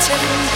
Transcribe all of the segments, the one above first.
pretend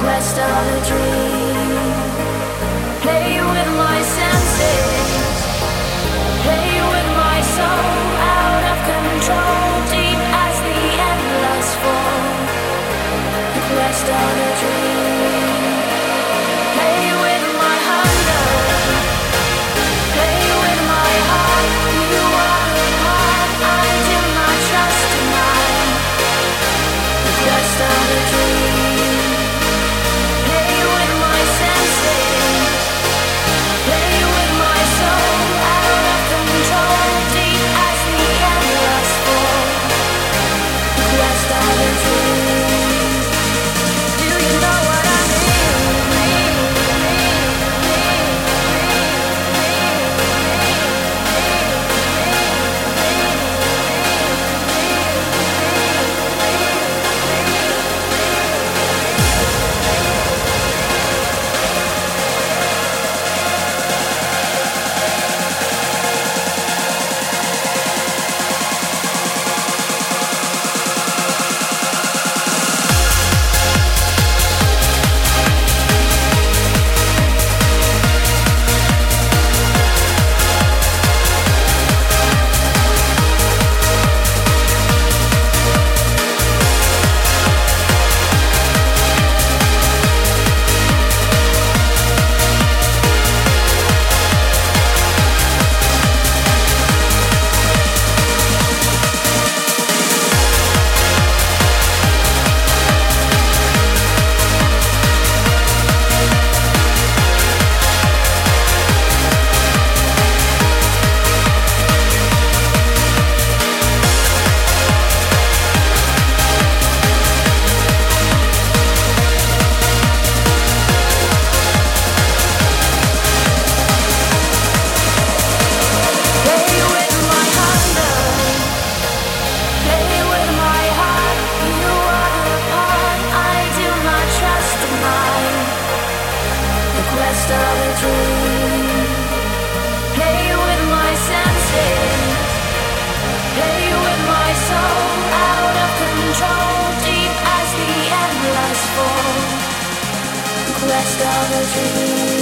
quest of the dream. Rest of a dream